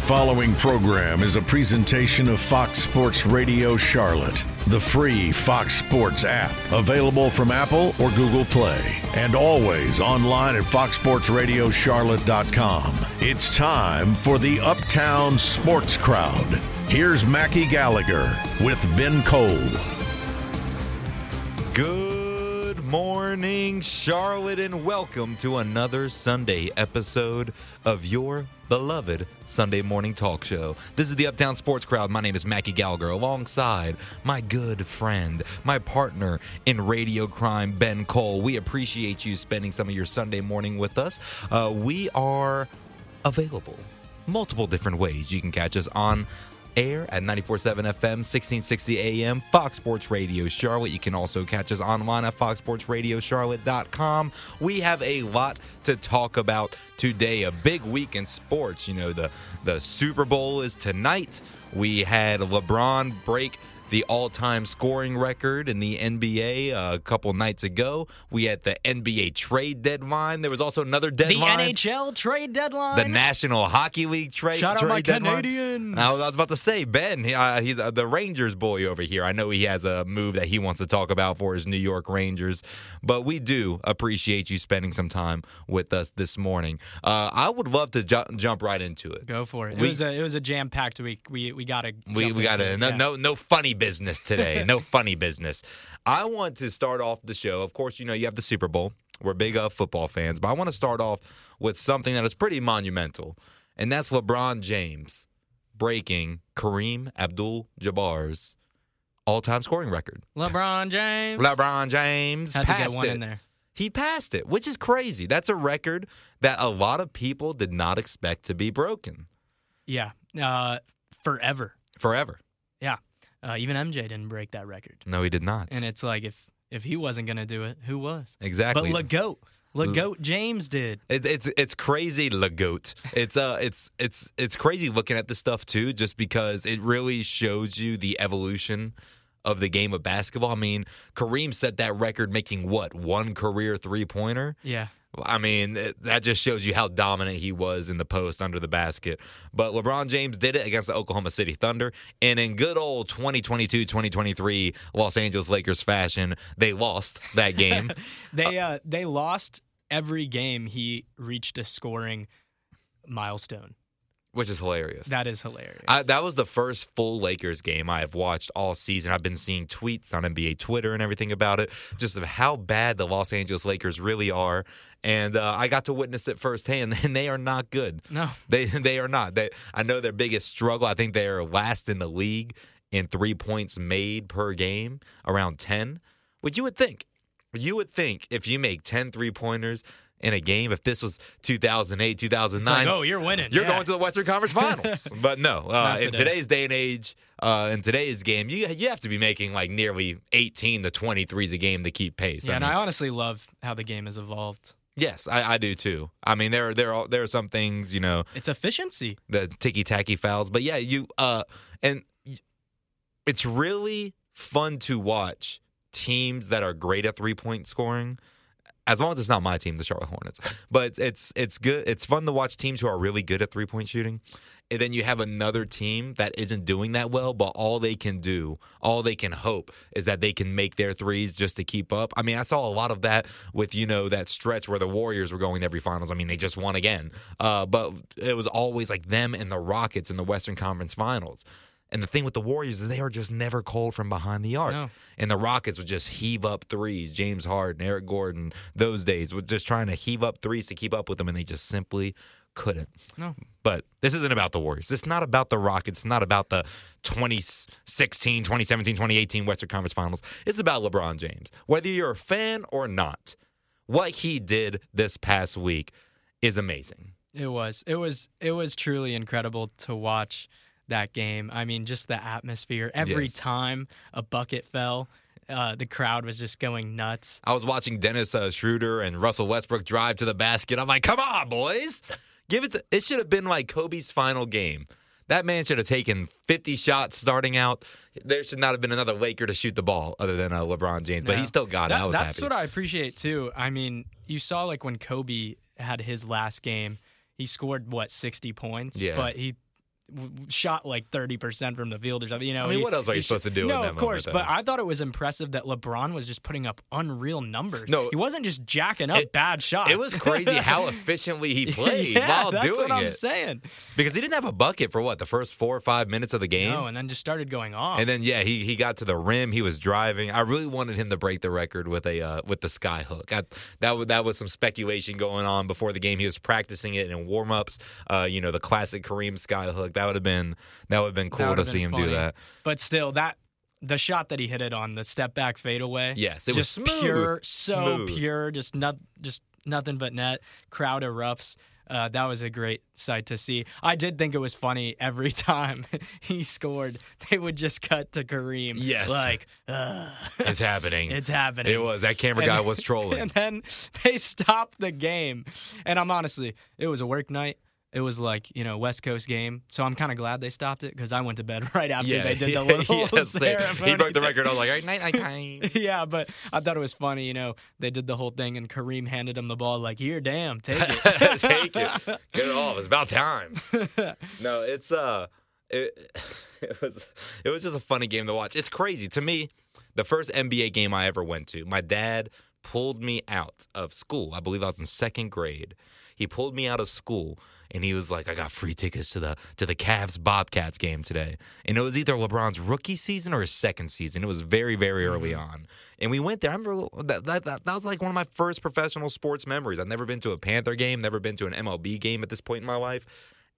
The following program is a presentation of Fox Sports Radio Charlotte, the free Fox Sports app, available from Apple or Google Play, and always online at foxsportsradiocharlotte.com. It's time for the Uptown Sports Crowd. Here's Mackie Gallagher with Ben Cole. Good morning, Charlotte, and welcome to another Sunday episode of your beloved Sunday morning talk show. This is the Uptown Sports Crowd. My name is Mackie Gallagher, alongside my good friend, my partner in radio crime, Ben Cole. We appreciate you spending some of your Sunday morning with us. Uh, we are available multiple different ways. You can catch us on air at 94.7 FM, 1660 AM, Fox Sports Radio Charlotte. You can also catch us online at foxsportsradiocharlotte.com. We have a lot to talk about today. A big week in sports. You know, the, the Super Bowl is tonight. We had LeBron break the all-time scoring record in the NBA uh, a couple nights ago. We had the NBA trade deadline. There was also another deadline. The. NHL trade deadline. The National Hockey League trade. Shout out my deadline. Canadians. I was, I was about to say Ben. he- Uh, he's uh, the Rangers boy over here. I know he has a move that he wants to talk about for his New York Rangers, but we do appreciate you spending some time with us this morning. Uh, I would love to ju- jump right into it. Go for it. We- it was a a jam packed week. We we got to We, we got to no, no no funny business today. no funny business. I want to start off the show. Of course, you know you have the Super Bowl. We're big uh, football fans, but I want to start off with something that is pretty monumental, and that's LeBron James breaking Kareem Abdul-Jabbar's all-time scoring record. LeBron James. LeBron James Had to passed get one it. in there. He passed it, which is crazy. That's a record that a lot of people did not expect to be broken Yeah. Uh, forever. forever. Yeah. Uh, even MJ didn't break that record. No, he did not. And it's like if if he wasn't gonna do it, who was? exactly. But Legoat, Legoat James did. It, it's it's crazy, Lagoat. It's uh, it's it's it's crazy looking at this stuff too, just because it really shows you the evolution of the game of basketball. I mean, Kareem set that record making what one career three pointer. Yeah. I mean, that just shows you how dominant he was in the post under the basket. But LeBron James did it against the Oklahoma City Thunder. And in good old 2022 2023 Los Angeles Lakers fashion, they lost that game. They uh they lost every game he reached a scoring milestone. Which is hilarious. That is hilarious. I, that was the first full Lakers game I have watched all season. I've been seeing tweets on NBA Twitter and everything about it, just of how bad the Los Angeles Lakers really are. And uh, I got to witness it firsthand, and they are not good. no. They they are not. They I know their biggest struggle. I think they are last in the league in three points made per game, around ten. Which you would think, you would think if you make 10 three pointers in a game, if this was 2008, 2009, It's like, oh, you're winning. you're Yeah. going to the Western Conference Finals. but no, uh, Not in today's day and age, uh, in today's game, you you have to be making like nearly 18 to 23s a game to keep pace. Yeah, I and I honestly love how the game has evolved. yes, I, I do too. I mean, there are there are there are some things you know It's efficiency. the ticky tacky fouls, but yeah, you uh and it's really fun to watch teams that are great at three point scoring. As long as it's not my team, the Charlotte Hornets, but it's it's good. It's fun to watch teams who are really good at three point shooting, and then you have another team that isn't doing that well, but all they can do, all they can hope, is that they can make their threes just to keep up. I mean, I saw a lot of that with you know that stretch where the Warriors were going to every finals. I mean, they just won again, uh, but it was always like them and the Rockets in the Western Conference Finals. And the thing with the Warriors is they are just never cold from behind the arc. No. And the Rockets would just heave up threes. James Harden, Eric Gordon, those days were just trying to heave up threes to keep up with them, and they just simply couldn't. No. But this isn't about the Warriors. It's not about the Rockets. It's not about the 2016, 2017, 2018 Western Conference Finals. It's about LeBron James. Whether you're a fan or not, what he did this past week is amazing. It was. It was. It was truly incredible to watch that game. I mean, just the atmosphere. Every Yes. time a bucket fell, uh, the crowd was just going nuts. I was watching Dennis uh, Schroeder and Russell Westbrook drive to the basket. I'm like, come on, boys. Give it to, it should have been like Kobe's final game. That man should have taken 50 shots starting out. There should not have been another Laker to shoot the ball other than uh, LeBron James, but he still got it. I was that's happy. what I appreciate too. I mean, you saw like when Kobe had his last game, he scored what sixty points, Yeah. but he w- shot like 30% from the field or something. You know, I mean, he- what else are you supposed to do in No, of course. moment, but? I thought it was impressive that LeBron was just putting up unreal numbers. No, he wasn't just jacking up it- bad shots. It was crazy how efficiently he played yeah, while that's doing what I'm it. saying. Because he didn't have a bucket for what the first four or five minutes of the game. No, and then just started going off. And then yeah, he he got to the rim. He was driving. I really wanted him to break the record with a uh, with the sky hook. I, that was that was some speculation going on before the game. He was practicing it in warm ups. Uh, you know, the classic Kareem sky hook. That would have been that would have been cool to see him do that. But still, that the shot that he hit it on the step back fadeaway. Yes, it was smooth, pure, so smooth. pure, just not, just nothing but net. Crowd erupts. Uh, that was a great sight to see. I did think it was funny every time he scored. They would just cut to Kareem. Yes. like "Ugh, It's happening. it's happening. It was that camera And- guy was trolling. And then they stopped the game. And I'm honestly, it was a work night. It was like, you know, West Coast game. So I'm kind of glad they stopped it because I went to bed right after yeah, they did the yeah, little they- ceremony. He broke the record. I was like, all right, night, night, night. yeah, but I thought it was funny. You know, they did the whole thing, and Kareem handed him the ball, like, "Here, damn, take it, Take it. Get it off. It's about time. no, it's uh it, it was it was just a funny game to watch. It's crazy. To me, the first NBA game I ever went to, my dad pulled me out of school. I believe I was in second grade. He pulled me out of school and he was like, I got free tickets to the to the Cavs Bobcats game today. And it was either LeBron's rookie season or his second season. It was very, very early mm-hmm. on. And we went there. I remember that, that, that, that was like one of my first professional sports memories. I've never been to a Panther game, never been to an MLB game at this point in my life.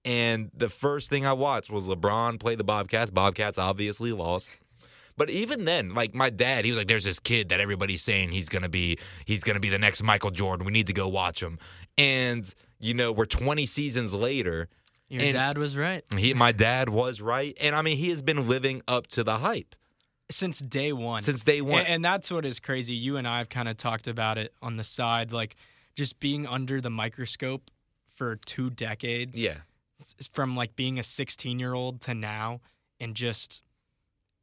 And the first thing I watched was LeBron play the Bobcats. Bobcats obviously lost. But even then, like my dad, he was like, "There's this kid that everybody's saying he's gonna be, he's gonna be the next Michael Jordan. We need to go watch him." And you know, we're 20 seasons later. Your And- dad was right. He, my dad was right, and I mean, he has been living up to the hype Since day one. since day one. And, and that's what is crazy. You and I have kind of talked about it on the side, like just being under the microscope for two decades. yeah, From like being a 16 year old to now and just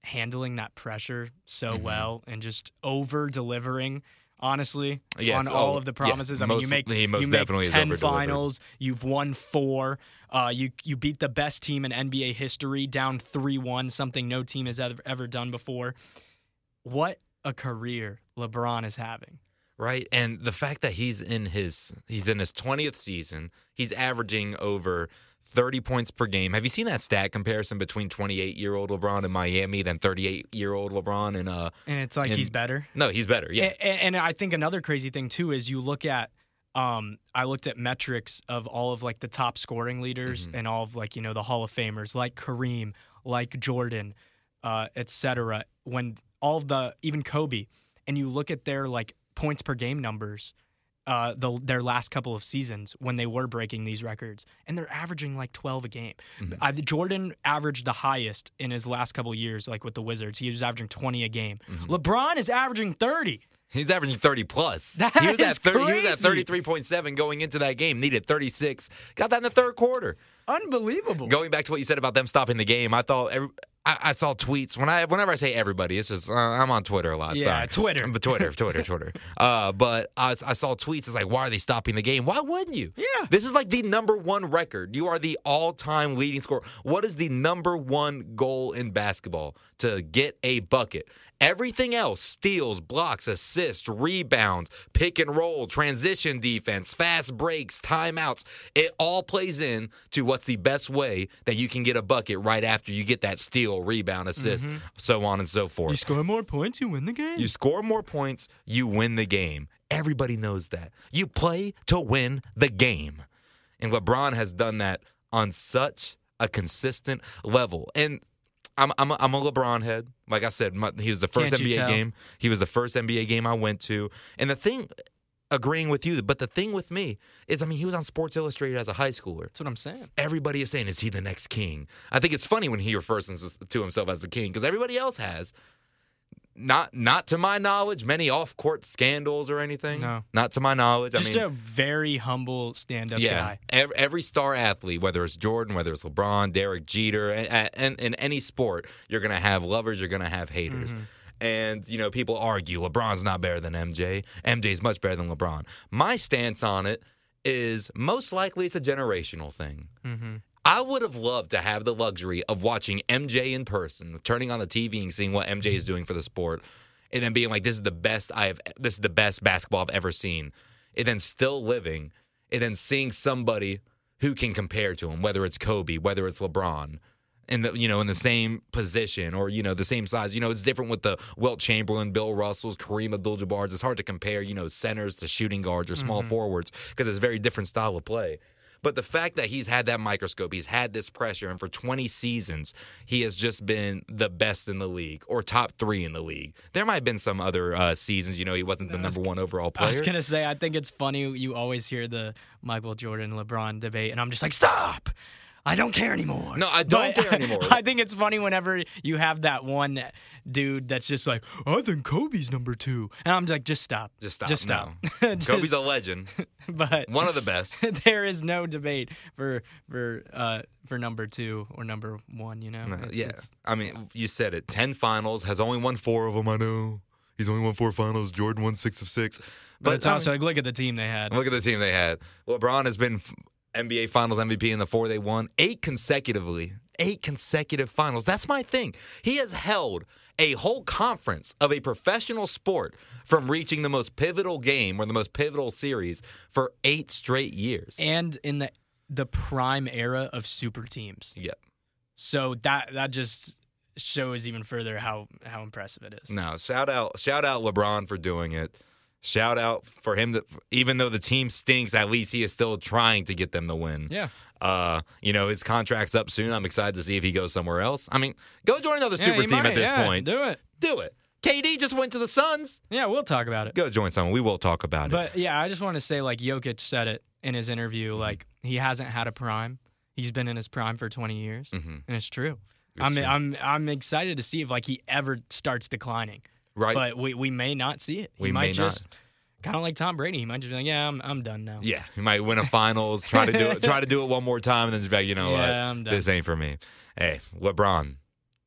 handling that pressure so Mhm. well and just over delivering. Honestly, Yes. on all Oh, of the yeah. promises. I mean, you make he most you make definitely is ten finals. You've won four. Uh, you you beat the best team in NBA history, down three one, something no team has ever ever done before. What a career LeBron is having. right. And the fact that he's in his he's in his 20th season, he's averaging over 30 points per game. Have you seen that stat comparison between 28 year old LeBron in Miami than 38 year old LeBron in uh? And it's like And- he's better. No, he's better. Yeah. A- a- And, I think another crazy thing too is you look at um I looked at metrics of all of like the top scoring leaders Mhm. and all of like, you know, the Hall of Famers like Kareem, like Jordan, uh, et cetera. When all of the even Kobe, and you look at their like points per game numbers, uh, the their last couple of seasons when they were breaking these records, and they're averaging like twelve a game. Mhm. Uh, Jordan averaged the highest in his last couple of years, like with the Wizards. He was averaging twenty a game. Mhm. LeBron is averaging thirty. He's averaging 30 plus. That he was at 30, he was at 33.7 going into that game. Needed 36. Got that in the third quarter. Unbelievable. Going back to what you said about them stopping the game, I thought every, I, I saw tweets when I whenever I say everybody, it's just uh, I'm on Twitter a lot. Yeah, sorry. Twitter. but Twitter, Twitter, Twitter. Uh, but I, I saw tweets. It's like, why are they stopping the game? Why wouldn't you? Yeah. This is like the number one record. You are the all-time leading scorer. What is the number one goal in basketball? To get a bucket. Everything else, steals, blocks, assists, rebounds, pick and roll, transition defense, fast breaks, timeouts, it all plays in to what's the best way that you can get a bucket right after you get that steal, rebound, assist, mm-hmm. so on and so forth. You score more points, you win the game. You score more points, you win the game. Everybody knows that. You play to win the game. And LeBron has done that on such a consistent level. And I'm I'm a, I'm a LeBron head. Like I said, my, he was the first Can't NBA tell? game. He was the first NBA game I went to. And the thing agreeing with you, but the thing with me is I mean, he was on Sports Illustrated as a high schooler That's what I'm saying. everybody is saying, is he the next king? I think it's funny when he refers to himself as the king because everybody else has. Not, not to my knowledge, many off-court scandals or anything. No. not to my knowledge. Just I mean, a very humble stand-up yeah, guy. every, every star athlete, whether it's Jordan, whether it's LeBron, Derek Jeter, and, in any sport, you're gonna have lovers, you're gonna have haters. Mm-hmm. And you know, people argue LeBron's not better than MJ. MJ's much better than LeBron. My stance on it is most likely it's a generational thing. Mm-hmm. I would have loved to have the luxury of watching MJ in person, turning on the TV and seeing what MJ is doing for the sport, and then being like, "This is the best I have. This is the best basketball I've ever seen." And then still living, and then seeing somebody who can compare to him, whether it's Kobe, whether it's LeBron, in the you know in the same position or you know the same size. You know, it's different with the Wilt Chamberlain, Bill Russells, Kareem Abdul-Jabbar's. It's hard to compare you know centers to shooting guards or small forwards because it's a very different style of play. But the fact that he's had that microscope, he's had this pressure, and for 20 seasons, he has just been the best in the league or top three in the league. There might have been some other uh, seasons, you know, he wasn't the number one overall player. I was gonna say, I think it's funny. You always hear the Michael Jordan LeBron debate, and I'm just like, stop! I don't care anymore. No, I don't But care anymore. I think it's funny whenever you have that one dude that's just like, I think Kobe's number two, and I'm like, just stop, Just stop. just stop. No. Just- Kobe's a legend, but one of the best. there is no debate for for uh for number two or number one. You know, No, It's- yeah, it's- I mean, you said it. Ten finals, has only won four of them. I know he's only won four finals. Jordan won six of six. but it's I also mean, like, look at the team they had. look at the team they had. LeBron has been f- NBA Finals MVP in the four they won, eight consecutively, eight consecutive finals. That's my thing. He has held a whole conference of a professional sport from reaching the most pivotal game or the most pivotal series for eight straight years. and in the the prime era of super teams. Yep. So that that just shows even further how how impressive it is. No, shout out, shout out LeBron for doing it. Shout out for him that even though the team stinks, at least he is still trying to get them the win. Yeah. Uh, you know, his contract's up soon. I'm excited to see if he goes somewhere else. I mean, go join another Yeah, super team might, at this yeah, point. Do it. Do it. KD just went to the Suns. Yeah, we'll talk about it. Go join someone. We will talk about it. But yeah, I just want to say like Jokic said it in his interview. Mm-hmm. Like he hasn't had a prime. He's been in his prime for 20 years, Mhm. and it's true. It's I'm true. I'm I'm excited to see if like he ever starts declining. Right? But we, we may not see it. He We might just kind of like Tom Brady. He might just be like, yeah, I'm I'm done now. yeah, he might win a finals. try to do it. Try to do it one more time, and then just be like, you know Yeah, what? I'm done. This ain't for me. Hey, LeBron,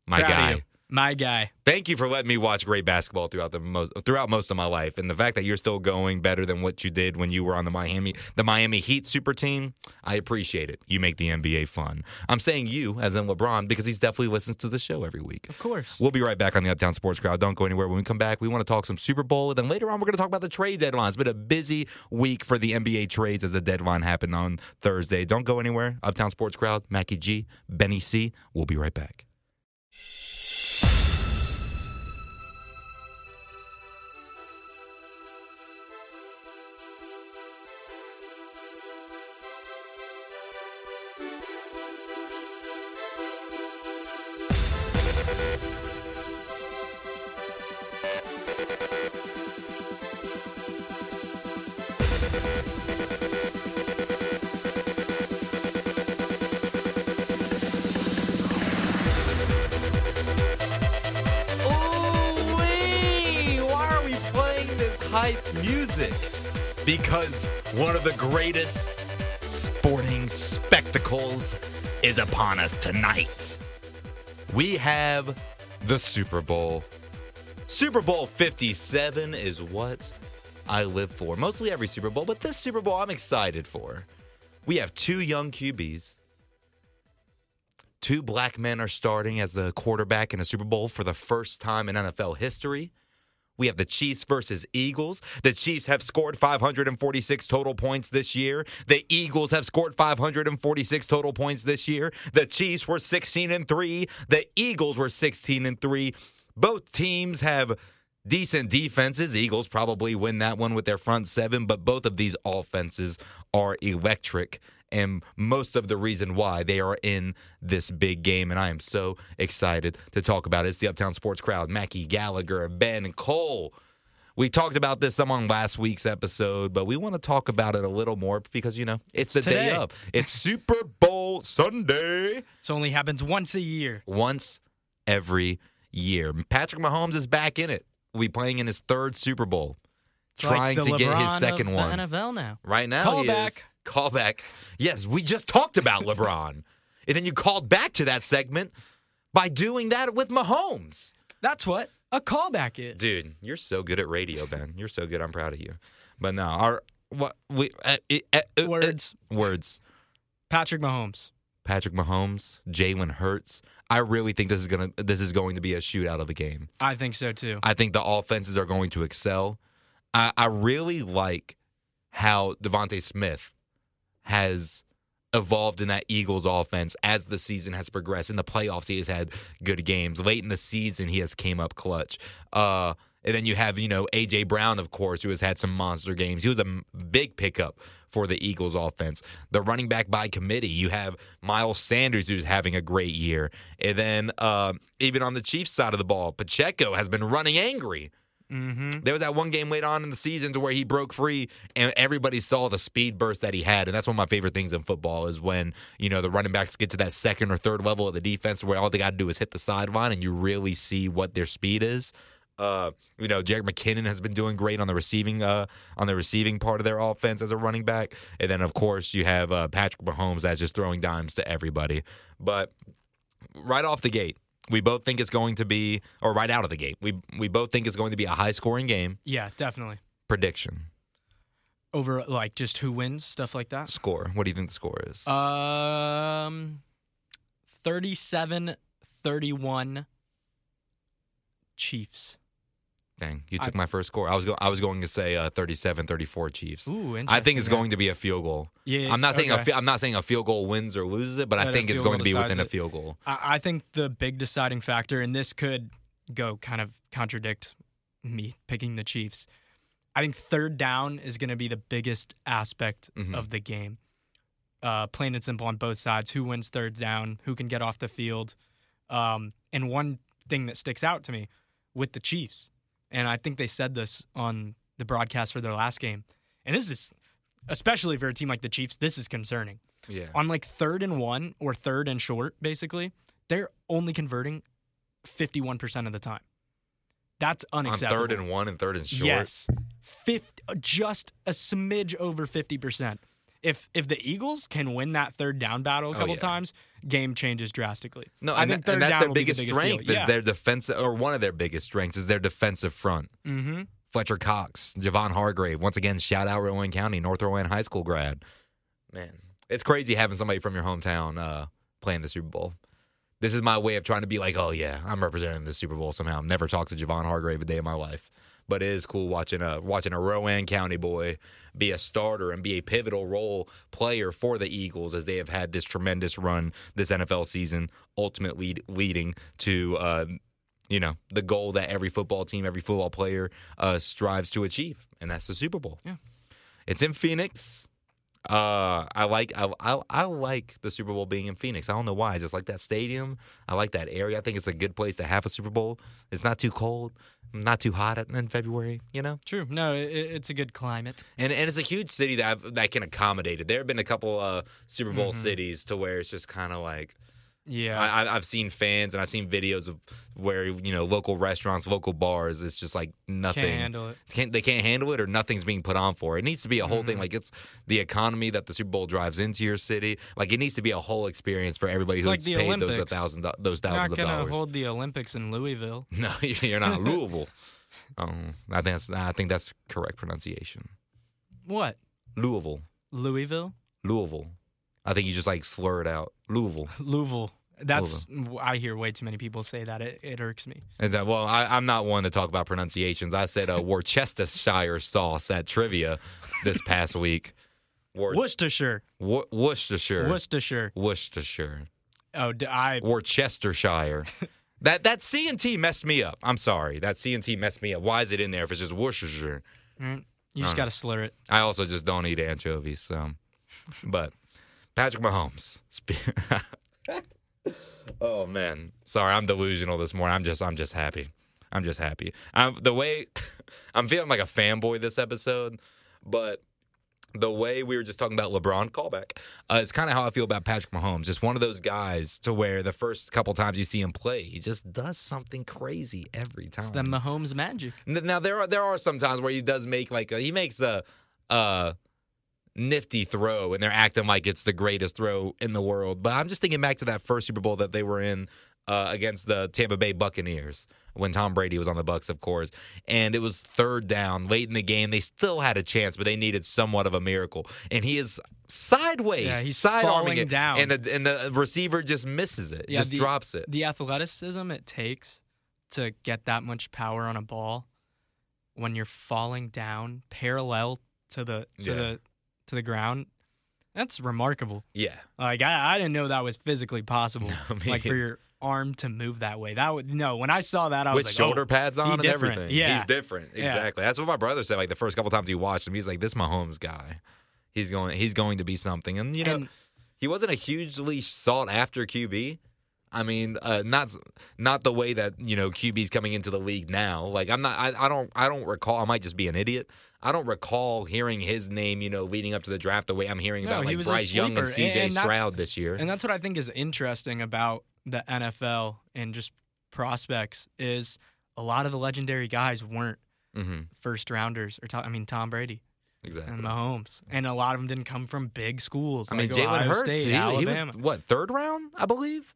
my Proud guy. My guy. thank you for letting me watch great basketball throughout the most throughout most of my life and the fact that you're still going better than what you did when you were on the Miami the Miami Heat super team I appreciate it you make the NBA fun I'm saying you as in LeBron because he's definitely listens to the show every week Of course. We'll be right back on the Uptown Sports Crowd. Don't go anywhere. When we come back, we want to talk some Super Bowl. And then later on, we're going to talk about the trade deadline. It's been a busy week for the NBA trades as the deadline happened on Thursday. Don't go anywhere. Uptown Sports Crowd, Mackie G, Benny C. We'll be right back. Music? Because one of the greatest sporting spectacles is upon us tonight. We have the Super Bowl. Super Bowl 57 is what I live for. Mostly every Super Bowl, but this Super Bowl I'm excited for. We have two young QBs. Two black men are starting as the quarterback in a Super Bowl for the first time in NFL history. We have the Chiefs versus Eagles. The Chiefs have scored 546 total points this year. The Eagles have scored 546 total points this year. The Chiefs were 16 and 3. The Eagles were 16 and 3. Both teams have decent defenses. Eagles probably win that one with their front seven, but both of these offenses are electric. And most of the reason why they are in this big game. And I am so excited to talk about it. It's the Uptown Sports Crowd. Mackie Gallagher, Ben Cole. We talked about this on last week's episode, but we want to talk about it a little more because, you know, it's the day of. It's Super Bowl Sunday This only happens once a year. once every year. Patrick Mahomes is back in it. Will be playing in his third Super Bowl, It's trying like to get his second one. NFL now. Right now, he Callback. is. Callback. Yes, we just talked about LeBron. And then you called back to that segment by doing that with Mahomes. That's what a callback is. Dude, you're so good at radio, Ben. You're so good. I'm proud of you. But no, our what we uh, uh, uh, uh, Words. words. Patrick Mahomes, Patrick Mahomes, Jalen Hurts. I really think this is gonna this is going to be a shootout of a game. I think so too. I think the offenses are going to excel. I, I really like how DeVonta Smith has evolved in that Eagles offense as the season has progressed. In the playoffs, he has had good games. Late in the season, he has came up clutch. Uh, and then you have, you know, AJ Brown, of course, who has had some monster games. He was a big pickup for the Eagles offense. The running back by committee, you have Miles Sanders, who's having a great year. And then uh, even on the Chiefs side of the ball, Pacheco has been running angry. Mm-hmm. There was that one game late on in the season to where he broke free and everybody saw the speed burst that he had. And that's one of my favorite things in football is when, you know, the running backs get to that second or third level of the defense where all they got to do is hit the sideline and you really see what their speed is. Uh, you know, Jerick McKinnon has been doing great on the receiving uh, on the receiving part of their offense as a running back, and then of course you have uh, Patrick Mahomes that's just throwing dimes to everybody. But right off the gate, we both think it's going to be, or right out of the gate, we we both think it's going to be a high scoring game. Yeah, definitely. Prediction Over like just who wins, stuff like that. score. What do you think the score is? Um 37 31 Chiefs. Dang, you I- took my first score. I was go- I was going to say uh, 37-34 Chiefs. Ooh, I think it's going to be a field goal. Yeah, I'm not saying a okay. fi- I'm not saying a field goal wins or loses it, but I That think it's going to be within a field goal. I, I think the big deciding factor, and this could go kind of contradict me picking the Chiefs. I think third down is going to be the biggest aspect Mhm. of the game. Uh, plain and simple on both sides. Who wins third down? Who can get off the field? Um, and one thing that sticks out to me with the Chiefs, and I think they said this on the broadcast for their last game, and this is especially for a team like the Chiefs, this is concerning Yeah. on like third and one or third and short, basically, they're only converting 51% of the time. That's unacceptable. On third and one and third and short. Yes. Fifth, just a smidge over 50%. If if the Eagles can win that third down battle a Oh, couple yeah. times, game changes drastically. No, I and, think third that's down their will be the biggest biggest deal. strength is Yeah. their defensive, or one of their biggest strengths is their defensive front. Mm-hmm. Fletcher Cox, Javon Hargrave. Once again, shout out Rowan County, North Rowan High School grad. Man, it's crazy having somebody from your hometown uh, playing the Super Bowl. This is my way of trying to be like, oh yeah, I'm representing the Super Bowl somehow. Never talked to Javon Hargrave a day in my life, but it is cool watching a watching a Rowan County boy be a starter and be a pivotal role player for the Eagles as they have had this tremendous run this NFL season, ultimately leading to uh, you know the goal that every football team, every football player uh, strives to achieve, and that's the Super Bowl. Yeah. it's in Phoenix. Uh, I like I, I I like the Super Bowl being in Phoenix. I don't know why. I just like that stadium. I like that area. I think it's a good place to have a Super Bowl. It's not too cold, not too hot in February. You know, True. No, it, it's a good climate. and and it's a huge city that I've, that can accommodate it. There have been a couple uh, Super Bowl Mhm. cities to where it's just kind of like Yeah. I, I've seen fans and I've seen videos of where you know local restaurants, local bars. It's just like nothing. Can't handle it. Can't they can't handle it or nothing's being put on for it. It needs to be a whole thing. Mhm. Like it's the economy that the Super Bowl drives into your city. Like it needs to be a whole experience for everybody It's who's like paid those a Olympics. thousand do- those thousands not of going to dollars. hold the Olympics in Louisville. No, you're not Louisville. Um, I think that's I think that's correct pronunciation. What? Louisville, Louisville? Louisville. I think you just like slur it out. Louisville. Louisville. That's I hear way too many people say that. It, it irks me. And that, well, I, I'm not one to talk about pronunciations. I said uh, Worcestershire sauce at trivia this past week. Wor- Worcestershire. Wo- Worcestershire. Worcestershire. Worcestershire. Oh, d- I Worcestershire. that that C and T messed me up. I'm sorry. That C and T messed me up. Why is it in there if it's just Worcestershire? Mm, You just got to slur it. I also just don't eat anchovies. So, but Patrick Mahomes. Oh man, sorry, I'm delusional this morning. I'm just, I'm just happy. I'm just happy. I'm the way I'm feeling like a fanboy this episode, but the way we were just talking about LeBron callback, uh, it's kind of how I feel about Patrick Mahomes. Just one of those guys to where the first couple times you see him play, he just does something crazy every time. It's the Mahomes magic. Now there are there are some times where he does make like a, he makes a a nifty throw and they're acting like it's the greatest throw in the world. But I'm just thinking back to that first Super Bowl that they were in uh, against the Tampa Bay Buccaneers when Tom Brady was on the Bucks, of course, and it was third down late in the game. They still had a chance, but they needed somewhat of a miracle. And he is sideways, Yeah, he's side arming it, down. and the and the receiver just misses it, Yeah, just the- drops it. the athleticism it takes to get that much power on a ball when you're falling down parallel to the to Yeah. the to the ground that's remarkable yeah, like I, I didn't know that was physically possible mean- like for your arm to move that way that would no when i saw that i was with like shoulder oh, pads on and different. everything. Yeah. He's different. Yeah. Exactly. That's what my brother said. Like the first couple times he watched him, he's like, "This Mahomes guy, he's going, he's going to be something." And you know, and he wasn't a hugely sought after QB. I mean, uh, not not the way that you know QB's coming into the league now. Like I'm not, I, I don't, I don't recall. I might just be an idiot. I don't recall hearing his name, you know, leading up to the draft the way I'm hearing No, about like Bryce Young and CJ and Stroud this year. and that's what i think is interesting about the nfl and just prospects is a lot of the legendary guys weren't hmm first rounders or Tom, i mean tom brady Exactly. and Mahomes, and a lot of them didn't come from big schools. I mean, like Jalen Hurts, State, he, he was what third round, I believe.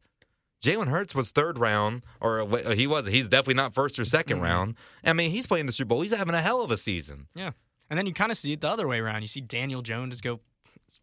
Jalen Hurts was third round, or uh, he was. He's definitely not first or 2nd Mhm. round. I mean, he's playing the Super Bowl. He's having a hell of a season. Yeah, and then you kind of see it the other way around. You see Daniel Jones go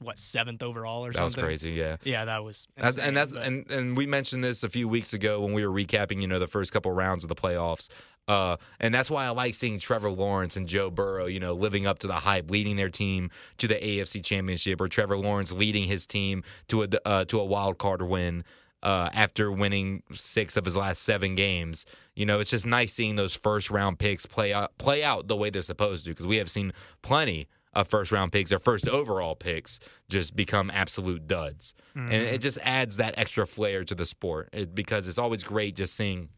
what seventh overall or something? That was crazy. Yeah. Yeah, that was. That's, insane, and that's but- and, and we mentioned this a few weeks ago when we were recapping, you know, the first couple rounds of the playoffs. Uh, and that's why I like seeing Trevor Lawrence and Joe Burrow, you know, living up to the hype, leading their team to the AFC Championship, or Trevor Lawrence leading his team to a uh, to a wild card win uh, after winning six of his last seven games. You know, it's just nice seeing those first round picks play out play out the way they're supposed to because we have seen plenty of first round picks or first overall picks just become absolute duds, and it just adds that extra flair to the sport it, because it's always great just seeing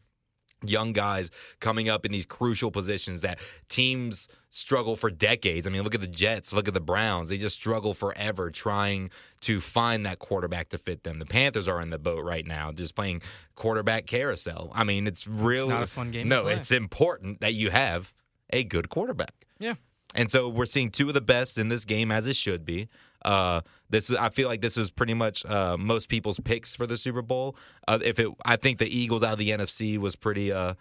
young guys coming up in these crucial positions that teams struggle for decades. I mean, look at the Jets, look at the Browns. They just struggle forever trying to find that quarterback to fit them. The Panthers are in the boat right now, just playing quarterback carousel. I mean, it's really not a fun game No, it's important that you have a good quarterback. Yeah. And so we're seeing two of the best in this game as it should be. Uh, this is, I feel like this was pretty much uh, most people's picks for the Super Bowl. Uh, if it, I think the Eagles out of the NFC was pretty uh,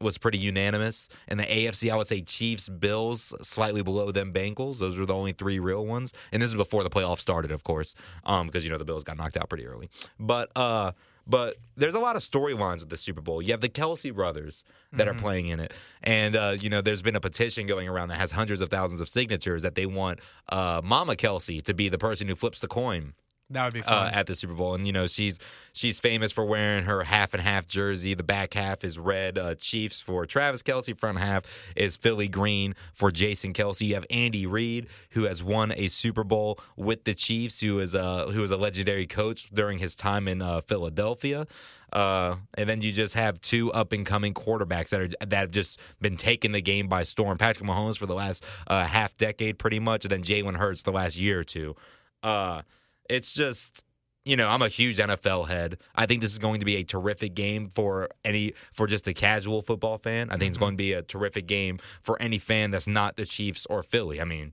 was pretty unanimous. And the AFC, I would say Chiefs, Bills, slightly below them Bengals. Those were the only three real ones. And this is before the playoffs started, of course, um, because you know the Bills got knocked out pretty early. But uh, but there's a lot of storylines with the Super Bowl. You have the Kelce brothers that are playing in it, and uh, you know there's been a petition going around that has hundreds of thousands of signatures that they want uh, Mama Kelce to be the person who flips the coin that would be uh, fun. at the Super Bowl, and you know she's she's famous for wearing her half and half jersey. The back half is red uh, Chiefs for Travis Kelce. Front half is Philly green for Jason Kelce. You have Andy Reid, who has won a Super Bowl with the Chiefs, who is a who is a legendary coach during his time in uh, Philadelphia. Uh, and then you just have two up and coming quarterbacks that are that have just been taking the game by storm. Patrick Mahomes for the last uh, half decade, pretty much, and then Jalen Hurts the last year or two. Uh, it's just you know i'm a huge nfl head. I think this is going to be a terrific game for any for just a casual football fan. I think it's mm-hmm. going to be a terrific game for any fan that's not the chiefs or philly. I mean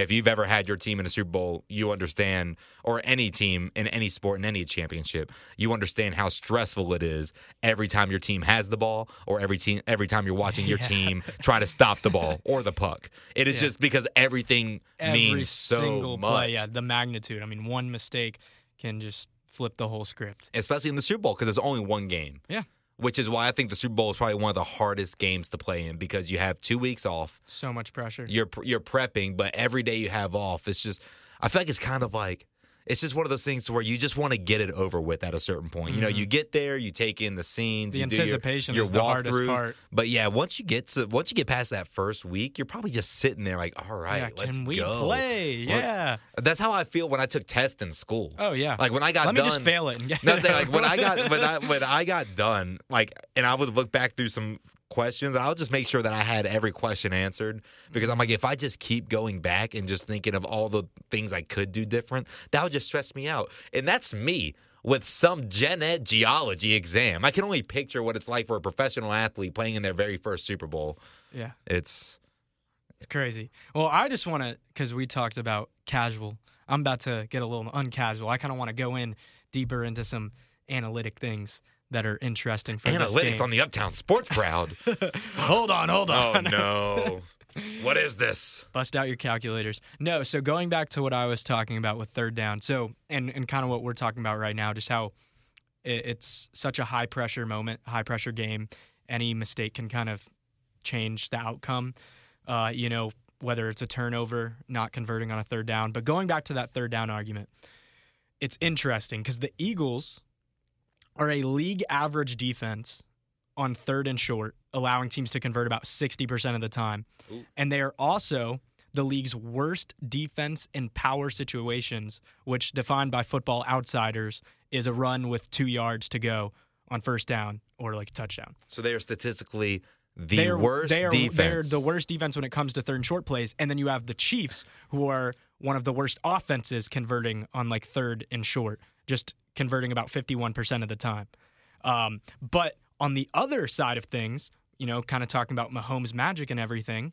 if you've ever had your team in a super bowl you understand or any team in any sport in any championship you understand how stressful it is every time your team has the ball or every team every time you're watching your Yeah. team try to stop the ball or the puck it is Yeah. just because everything Every means so single much play, yeah, the magnitude. I mean, one mistake can just flip the whole script. especially in the Super Bowl because there's only one game. Yeah. Which is why I think the Super Bowl is probably one of the hardest games to play in because you have two weeks off. So much pressure. You're you're prepping, but every day you have off, it's just I feel like it's kind of like it's just one of those things where you just want to get it over with at a certain point. You know, you mm-hmm. get there, you take in the scenes, The you do your- anticipation your, is the hardest part. But yeah, once you get to once you get past that first week, you're probably just sitting there like, all right, yeah, let's can we go. play? Yeah. That's how I feel when I took tests in school. Oh yeah. Like when I got Let me just fail it and get no, it like when I got when I when I got done, like, and I would look back through some questions, I'll just make sure that I had every question answered because I'm like, if I just keep going back and just thinking of all the things I could do different, that would just stress me out, and that's me. With some gen ed geology exam, I can only picture what it's like for a professional athlete playing in their very first Super Bowl. yeah. It's It's crazy. Well, I just want to, because we talked about casual. I'm about to get a little uncasual. I kind of want to go in deeper into some analytic things that are interesting for this Analytics on the Uptown Sports Crowd. hold on, hold on. oh no. What is this? Bust out your calculators. No, so going back to what I was talking about with third down. So, and and kind of what we're talking about right now, just how it, it's such a high pressure moment, high pressure game. Any mistake can kind of change the outcome. Uh, you know, whether it's a turnover, not converting on a third down. But going back to that third down argument, it's interesting because the Eagles are a league average defense on third and short, allowing teams to convert about 60% of the time. Ooh. And they are also the league's worst defense in power situations, which defined by football outsiders is a run with two yards to go on first down or like a touchdown. So they are statistically the They're, worst they are, defense. They're the worst defense when it comes to third and short plays. And then you have the Chiefs, who are one of the worst offenses converting on like third and short, just converting about 51% of the time. Um, but on the other side of things, you know, kind of talking about Mahomes' magic and everything,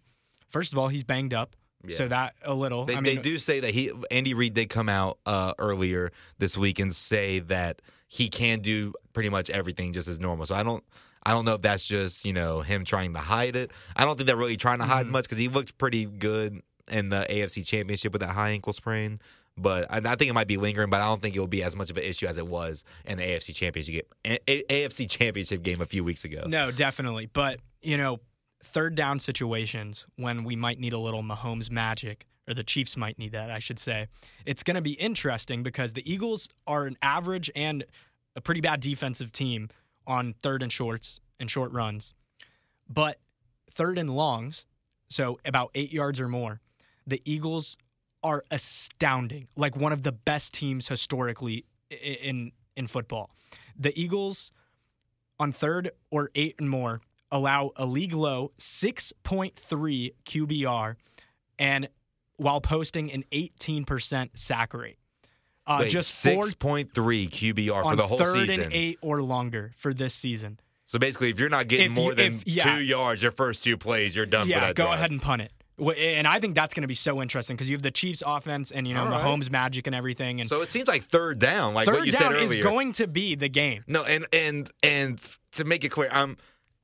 first of all, he's banged up. So that a little. They, I mean, they do say that he Andy Reid did come out uh, earlier this week and say that he can do pretty much everything just as normal. So I don't I don't know if that's just you know him trying to hide it. I don't think they're really trying to hide Mhm. much because he looked pretty good in the AFC Championship with that high ankle sprain. But I, I think it might be lingering, but I don't think it will be as much of an issue as it was in the AFC Championship game, A- AFC Championship game a few weeks ago. No, definitely. But, you know, third down situations when we might need a little Mahomes magic, or the Chiefs might need that, I should say, it's going to be interesting because the Eagles are an average and a pretty bad defensive team on third and shorts and short runs. But third and longs, so about eight yards or more, the Eagles are astounding. Like one of the best teams historically in in football. The Eagles on third or eight and more allow a league low 6.3 QBR and while posting an 18% sack rate. Uh, Wait, just six point three QBR for the whole third season. and eight or longer for this season. So basically, if you're not getting If more you- than if- yeah. two yards your first two plays, you're done for yeah, that go drive. ahead and punt it. And I think that's going to be so interesting because you have the Chiefs' offense and you know All right. Mahomes' magic and everything. And So it seems like third down, like third what you down is going to be the game. no, and and and to make it clear, um,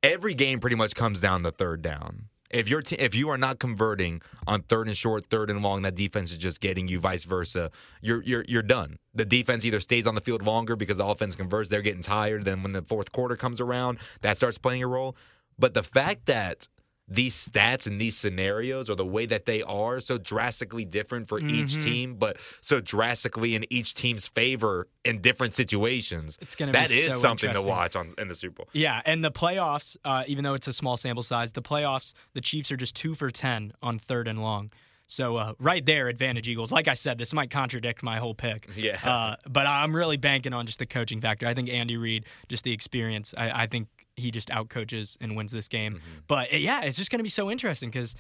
every game pretty much comes down to third down. If you're t- if you are not converting on third and short, third and long, that defense is just getting you vice versa. You're you're you're done. The defense either stays on the field longer because the offense converts, they're getting tired. Then when the fourth quarter comes around, that starts playing a role. But the fact that these stats and these scenarios or the way that they are so drastically different for each Mhm. team, but so drastically in each team's favor in different situations. It's to That is so something to watch on in the Super Bowl. Yeah, and the playoffs, uh, even though it's a small sample size, the playoffs, the Chiefs are just two for 10 on third and long. So, uh, right there, advantage Eagles. Like I said, this might contradict my whole pick. Yeah. Uh, but I'm really banking on just the coaching factor. I think Andy Reid, just the experience, I, I think he just outcoaches and wins this game. Mm-hmm. But uh, yeah, it's just going to be so interesting because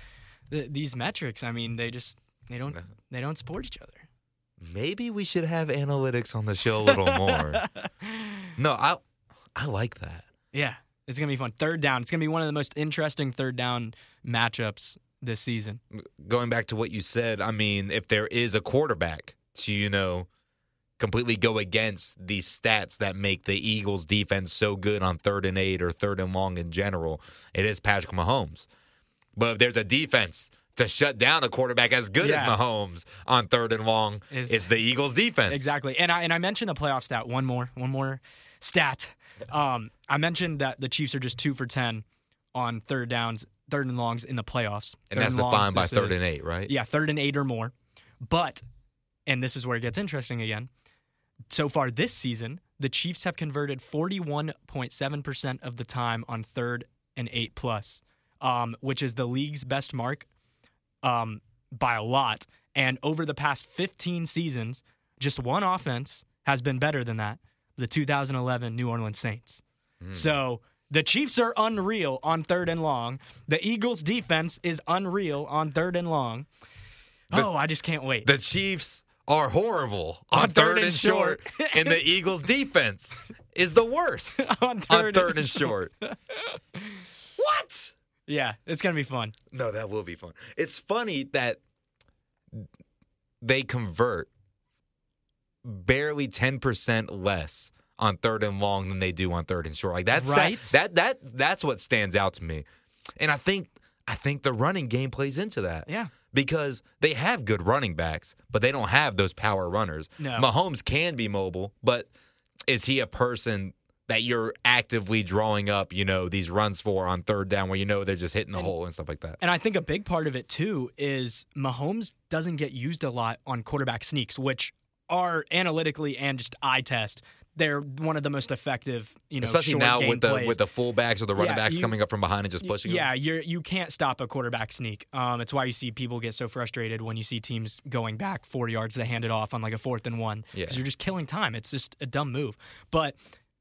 th- these metrics, I mean, they just they don't they don't support each other. Maybe we should have analytics on the show a little more. no, I I like that. Yeah, it's gonna be fun. Third down. It's gonna be one of the most interesting third down matchups this season. Going back to what you said, I mean, if there is a quarterback to you know completely go against these stats that make the Eagles defense so good on third and eight or third and long in general, it is Patrick Mahomes. But if there's a defense to shut down a quarterback as good Yeah. as Mahomes on third and long, Is- it's the Eagles defense. Exactly. And I and I mentioned the playoff stat. One more, one more stat. Um, I mentioned that the Chiefs are just two for ten on third downs, third and longs in the playoffs. And Third that's longs, defined by third is- and eight, right? Yeah, third and eight or more. But, and this is where it gets interesting again. So far this season, the Chiefs have converted 41.7% of the time on third and eight plus, um, which is the league's best mark um, by a lot. And over the past 15 seasons, just one offense has been better than that the 2011 New Orleans Saints. Hmm. So the Chiefs are unreal on third and long. The Eagles' defense is unreal on third and long. The- oh, I just can't wait. The Chiefs are horrible on, third, and short, and the Eagles' defense is the worst on on third, third and short. what? Yeah, it's gonna be fun. No, that will be fun. It's funny that they convert barely 10% less on third and long than they do on third and short. Like that's Right. that, that that that's what stands out to me. And I think I think the running game plays into that. Yeah. Because they have good running backs, but they don't have those power runners. No. Mahomes can be mobile, but is he a person that you're actively drawing up, you know, these runs for on third down where you know they're just hitting the hole and stuff like that? And I think a big part of it too is Mahomes doesn't get used a lot on quarterback sneaks, which are analytically and just eye test. They're one of the most effective, you know, Especially now with the plays. with the fullbacks or the running Yeah, backs you- coming up from behind and just pushing them. Yeah, you're you can't stop a quarterback sneak. Um, it's why you see people get so frustrated when you see teams going back four yards to hand it off on like a fourth and one Yeah. because you're just killing time. It's just a dumb move. But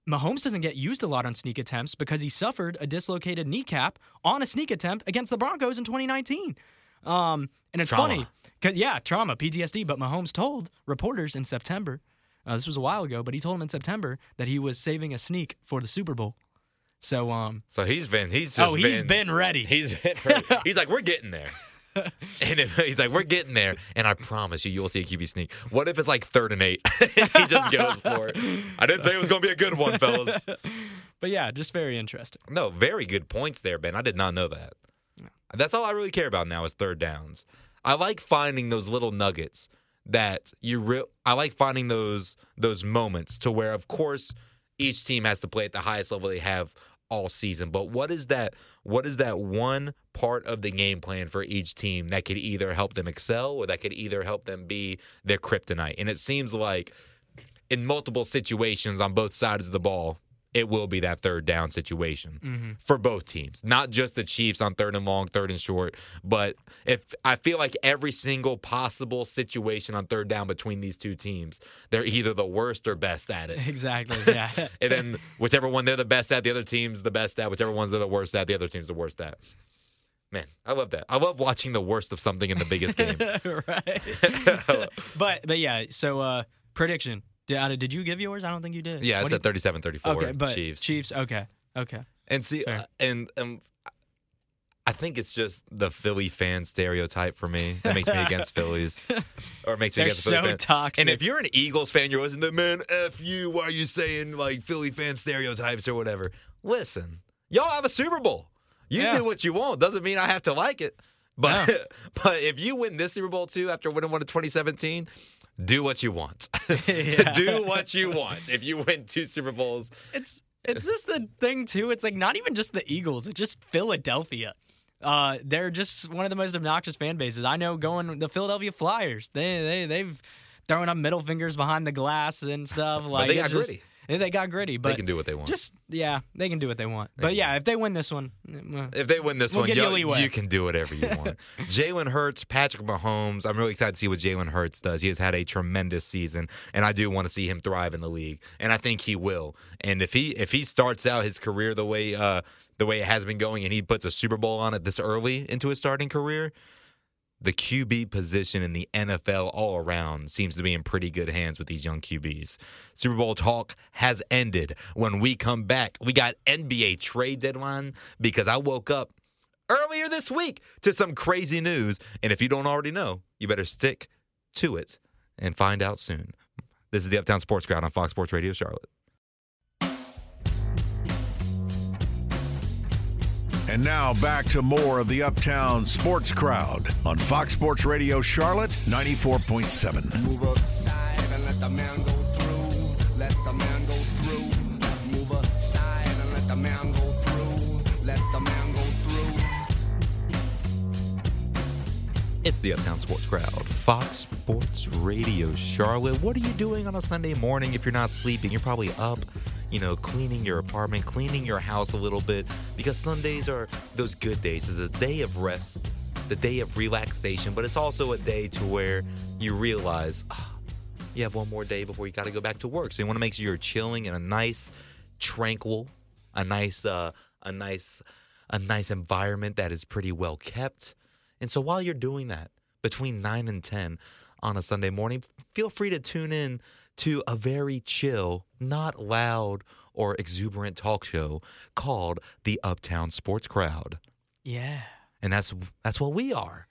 Mahomes doesn't get used a lot on sneak attempts because he suffered a dislocated kneecap on a sneak attempt against the Broncos in 2019. Um, and it's Trauma. funny, 'cause- yeah, trauma, PTSD. But Mahomes told reporters in September, uh, this was a while ago, but he told him in September that he was saving a sneak for the Super Bowl. So, um, So he's been he's just oh, he's been ready. He's been ready. he's like we're getting there. And if, he's like, we're getting there, and I promise you, you'll see a QB sneak. What if it's like third and eight? he just goes for it. I didn't say it was going to be a good one, fellas. But yeah, just very interesting. No, very good points there, Ben. I did not know that. That's all I really care about now is third downs. I like finding those little nuggets that you real. I like finding those those moments to where, of course, each team has to play at the highest level they have all season. But what is that? What is that one part of the game plan for each team that could either help them excel or that could either help them be their kryptonite? And it seems like in multiple situations on both sides of the ball, it will be that third down situation for both teams, not just the Chiefs on third and long, third and short. But if I feel like every single possible situation on third down between these two teams, they're either the worst or best at it. Exactly. Yeah. And then whichever one they're the best at, the other team's the best at. Whichever ones they're the worst at, the other team's the worst at. Man, I love that. I love watching the worst of something in the biggest game. right. but but yeah. So uh, prediction. Did, did you give yours? I don't think you did. Yeah, What it's at 37 34 okay, but Chiefs. Chiefs. Okay. Okay. And see, uh, and um, I think it's just the Philly fan stereotype for me that makes me against Phillies, or makes me They're against so fan. toxic. And if you're an Eagles fan, you're listening to man, f you. Why are you saying like Philly fan stereotypes or whatever? Listen, y'all have a Super Bowl. You Yeah. do what you want. Doesn't mean I have to like it. But but if you win this Super Bowl too after winning one in 2017, do what you want. Do what you want. If you win two Super Bowls, It's it's just the thing too. It's like not even just the Eagles. It's just Philadelphia. Uh, they're just one of the most obnoxious fan bases. I know. Going the Philadelphia Flyers. They they they've thrown up middle fingers behind the glass and stuff. Like they got just- gritty. They got gritty, but they can do what they want. Just yeah, they can do what they want. But yeah, if they win this one, well, If they win this We'll one, you you can do whatever you want. Jalen Hurts, Patrick Mahomes. I'm really excited to see what Jalen Hurts does. He has had a tremendous season, and I do want to see him thrive in the league, and I think he will. And if he if he starts out his career the way uh, the way it has been going, and he puts a Super Bowl on it this early into his starting career, the QB position in the NFL all around seems to be in pretty good hands with these young QBs. Super Bowl talk has ended. When we come back, we got NBA trade deadline because I woke up earlier this week to some crazy news. And if you don't already know, you better stick to it and find out soon. This is the Uptown Sports Crowd on Fox Sports Radio Charlotte. And now back to more of the Uptown Sports Crowd on Fox Sports Radio Charlotte 94.7. Move aside and let the man go through. Let the man go through. Move aside and let the man go through. Let the man go through. It's the Uptown Sports Crowd, Fox Sports Radio Charlotte. What are you doing on a Sunday morning if you're not sleeping? You're probably up, you know, cleaning your apartment, cleaning your house a little bit because Sundays are those good days. It's a day of rest, the day of relaxation, but it's also a day to where you realize ah, you have one more day before you got to go back to work. So you want to make sure you're chilling in a nice, tranquil, a nice, uh, a nice, a nice environment that is pretty well kept. And so while you're doing that, between 9 and 10 on a Sunday morning, feel free to tune in to a very chill, not loud or exuberant talk show called The Uptown Sports Crowd. yeah. And that's that's what we are.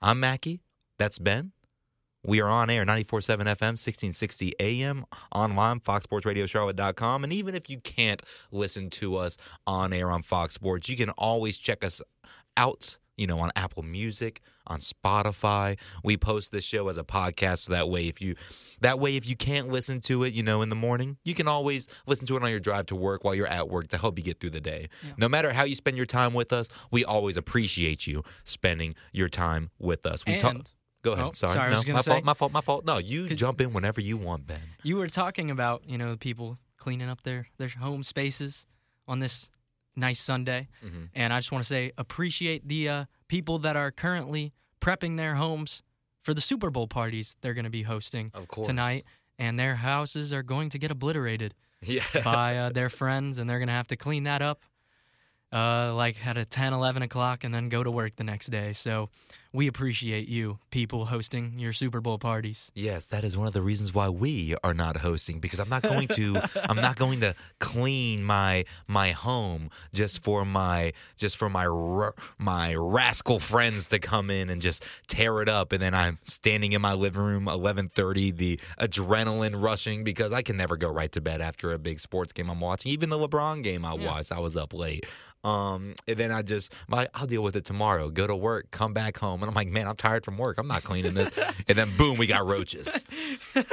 I'm Mackie. That's Ben. We are on air 94.7 FM, 1660 AM, online, foxsportsradiocharlotte.com. And even if you can't listen to us on air on Fox Sports, you can always check us out, you know, on Apple Music, on Spotify. We post this show as a podcast so that way if you that way if you can't listen to it, you know, in the morning, you can always listen to it on your drive to work while you're at work to help you get through the day. No matter how you spend your time with us, we always appreciate you spending your time with us. We talk Go ahead. Oh, sorry. sorry, no, my say- fault. My fault. My fault. No, you jump in whenever you want, Ben. You were talking about, you know, people cleaning up their, their home spaces on this nice Sunday. Mhm. And I just want to say, appreciate the uh, people that are currently prepping their homes for the Super Bowl parties they're going to be hosting Of course. tonight. And their houses are going to get obliterated Yeah. by uh, their friends, and they're going to have to clean that up uh, like at a 10, 11 o'clock and then go to work the next day. So we appreciate you, people hosting your Super Bowl parties. Yes, that is one of the reasons why we are not hosting because I'm not going to I'm not going to clean my my home just for my just for my my rascal friends to come in and just tear it up. And then I'm standing in my living room 11:30 the adrenaline rushing because I can never go right to bed after a big sports game I'm watching. Even the LeBron game I Yeah. watched I was up late. Um and then I just my I'll deal with it tomorrow. Go to work come back home and I'm like man I'm tired from work I'm not cleaning this and then boom we got roaches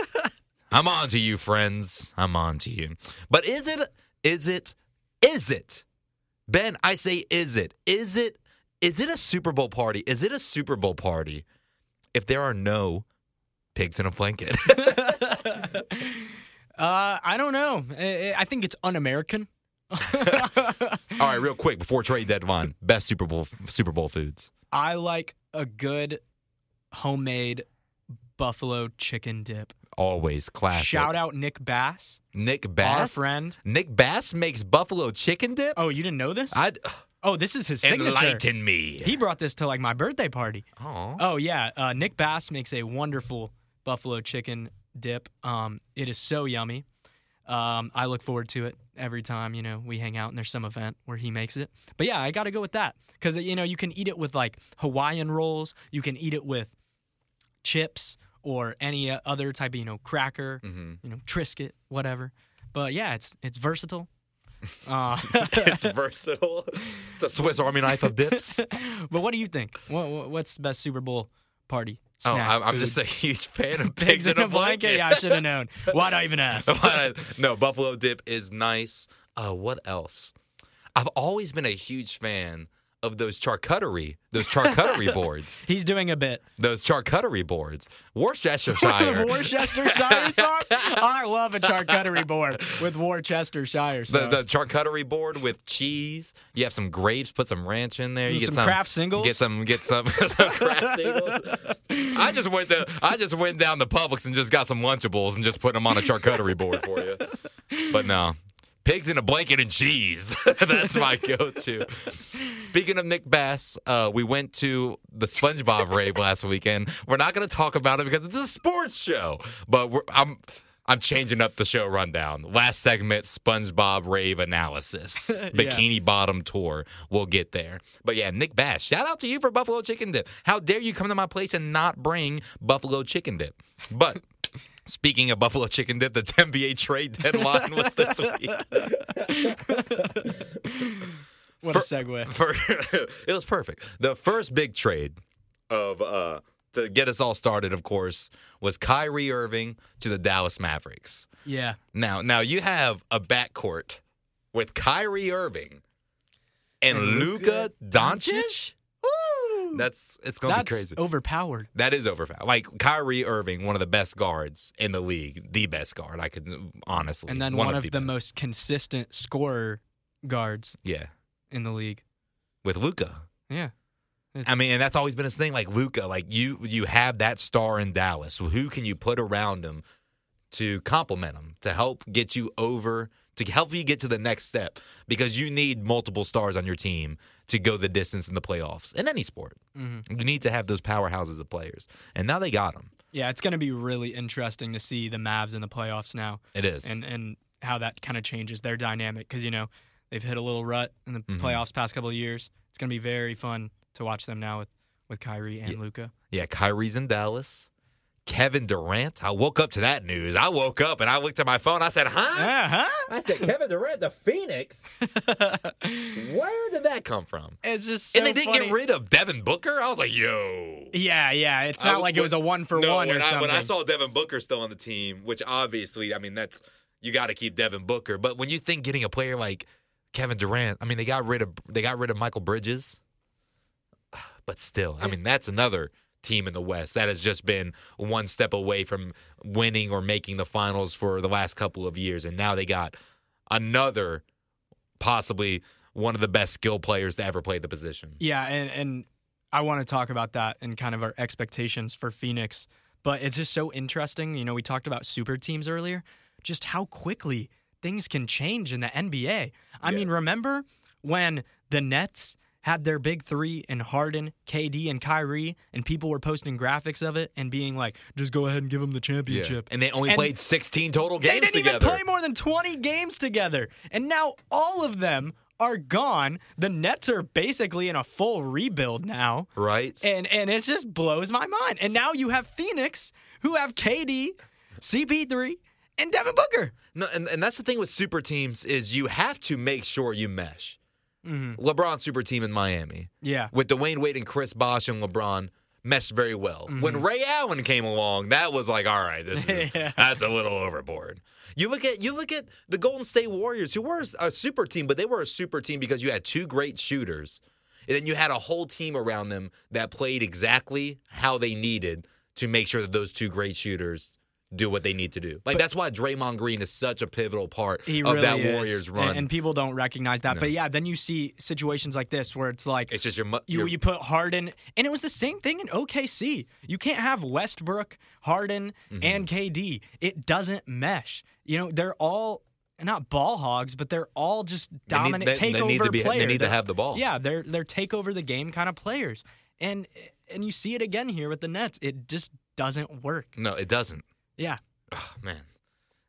I'm on to you, friends. I'm on to you. But is it, is it, is it, Ben, I say, is it, is it, is it a Super Bowl party? Is it a Super Bowl party if there are no pigs in a blanket? Uh, I don't know. I, I think it's un-American. All right, real quick before trade deadline, best Super Bowl Super Bowl foods. I like a good homemade buffalo chicken dip. Always classic. Shout out Nick Bass, Nick Bass, our friend. Nick Bass makes buffalo chicken dip. Oh, you didn't know this? I'd oh, this is his signature. enlighten me. He brought this to like my birthday party. oh, Oh yeah, uh, Nick Bass makes a wonderful buffalo chicken dip. Um, it is so yummy. Um, I look forward to it every time you know we hang out and there's some event where he makes it. But yeah, I got to go with that because you know you can eat it with like Hawaiian rolls. You can eat it with chips or any uh, other type of you know cracker, Mhm. you know Triscuit, whatever. But yeah, it's it's versatile. Uh, it's versatile. It's a Swiss Army knife of dips. but what do you think? What- what's the best Super Bowl party? Oh, I'm, I'm just a huge fan of Pigs in a blanket. Yeah, I should have known. Why'd I even ask? no, buffalo dip is nice. Uh, what else? I've always been a huge fan of those charcuterie, those charcuterie boards, He's doing a bit. those charcuterie boards. Worcestershire. Worcestershire sauce. I love a charcuterie board with Worcestershire The, sauce. the charcuterie board with cheese. You have some grapes. Put some ranch in there. You Some get some Kraft singles? Get some. Get some, some Kraft singles. I just went to. I just went down to Publix and just got some Lunchables and just put them on a charcuterie board for you. But no, pigs in a blanket and cheese. That's my go-to. Speaking of Nick Bass, uh, we went to the SpongeBob rave last weekend. We're not going to talk about it because it's a sports show, but we're, I'm. I'm changing up the show rundown. Last segment, SpongeBob rave analysis, Bikini Bottom tour. We'll get there. But yeah, Nick Bass, shout out to you for Buffalo Chicken Dip. How dare you come to my place and not bring Buffalo Chicken Dip? But speaking of Buffalo Chicken Dip, the NBA trade deadline was this week. what a segue. For, it was perfect. The first big trade of uh to get us all started, of course, was Kyrie Irving to the Dallas Mavericks. Yeah. Now, now you have a backcourt with Kyrie Irving and, And Luka Luka Doncic. That's it's gonna That's be crazy. overpowered. That is overpowered. Like Kyrie Irving, one of the best guards in the league, the best guard. I could honestly, And then one, of, the, best. most consistent scorer guards yeah in the league. with Luka. Yeah. It's, I mean, and that's always been his thing. Like Luka, like you, you have that star in Dallas. Who can you put around him to complement them, to help get you over, to help you get to the next step? Because you need multiple stars on your team to go the distance in the playoffs in any sport. Mhm. You need to have those powerhouses of players, and now they got them. yeah, it's going to be really interesting to see the Mavs in the playoffs now. It is. and and how that kind of changes their dynamic because you know they've hit a little rut in the Mhm. playoffs past couple of years. It's gonna be very fun to watch them now with with Kyrie and Yeah. Luka. yeah, Kyrie's in Dallas. Kevin Durant. I woke up to that news. I woke up and I looked at my phone. I said, "Huh?" Uh-huh. I said, "Kevin Durant, the Phoenix." Where did that come from? It's just so and they didn't funny. get rid of Devin Booker. I was like, "Yo." Yeah, yeah. It's I not like it was a one for no, one or I, something. When I saw Devin Booker still on the team, which obviously, I mean, that's you got to keep Devin Booker. But when you think getting a player like Kevin Durant, I mean, they got rid of they got rid of Mikal Bridges, but still, I mean, that's another team in the West that has just been one step away from winning or making the finals for the last couple of years, and now they got another possibly one of the best skill players to ever play the position. Yeah, and and I want to talk about that and kind of our expectations for Phoenix. But it's just so interesting. You know, we talked about super teams earlier, just how quickly things can change in the NBA. I mean, remember when the Nets had their big three in Harden, KD, and Kyrie, and people were posting graphics of it and being like, just go ahead and give them the championship. And they only And played 16 total games together. They didn't together. even play more than 20 games together. And now all of them are gone. The Nets are basically in a full rebuild now. right? And and it just blows my mind. And now you have Phoenix who have KD, CP3, and Devin Booker. No, and, and that's the thing with super teams is you have to make sure you mesh. Mhm. LeBron super team in Miami Yeah. with Dwyane Wade and Chris Bosh and LeBron meshed very well. When Ray Allen came along, that was like, all right, this is Yeah. that's a little overboard. You look at you look at the Golden State Warriors, who were a super team, but they were a super team because you had two great shooters, and then you had a whole team around them that played exactly how they needed to make sure that those two great shooters do what they need to do. Like that's why Draymond Green is such a pivotal part of really that is. Warriors run. And, people don't recognize that. No. But yeah, then you see situations like this where it's like it's just your, you, your you put Harden, and it was the same thing in OKC. You can't have Westbrook, Harden, Mm-hmm. and KD. It doesn't mesh. You know, they're all not ball hogs, but they're all just They need- dominant they- takeover they need to be- they players. need to have the ball. Yeah, they're they're take over the game kind of players, and and you see it again here with the Nets. It just doesn't work. no, it doesn't. Yeah, Oh, man.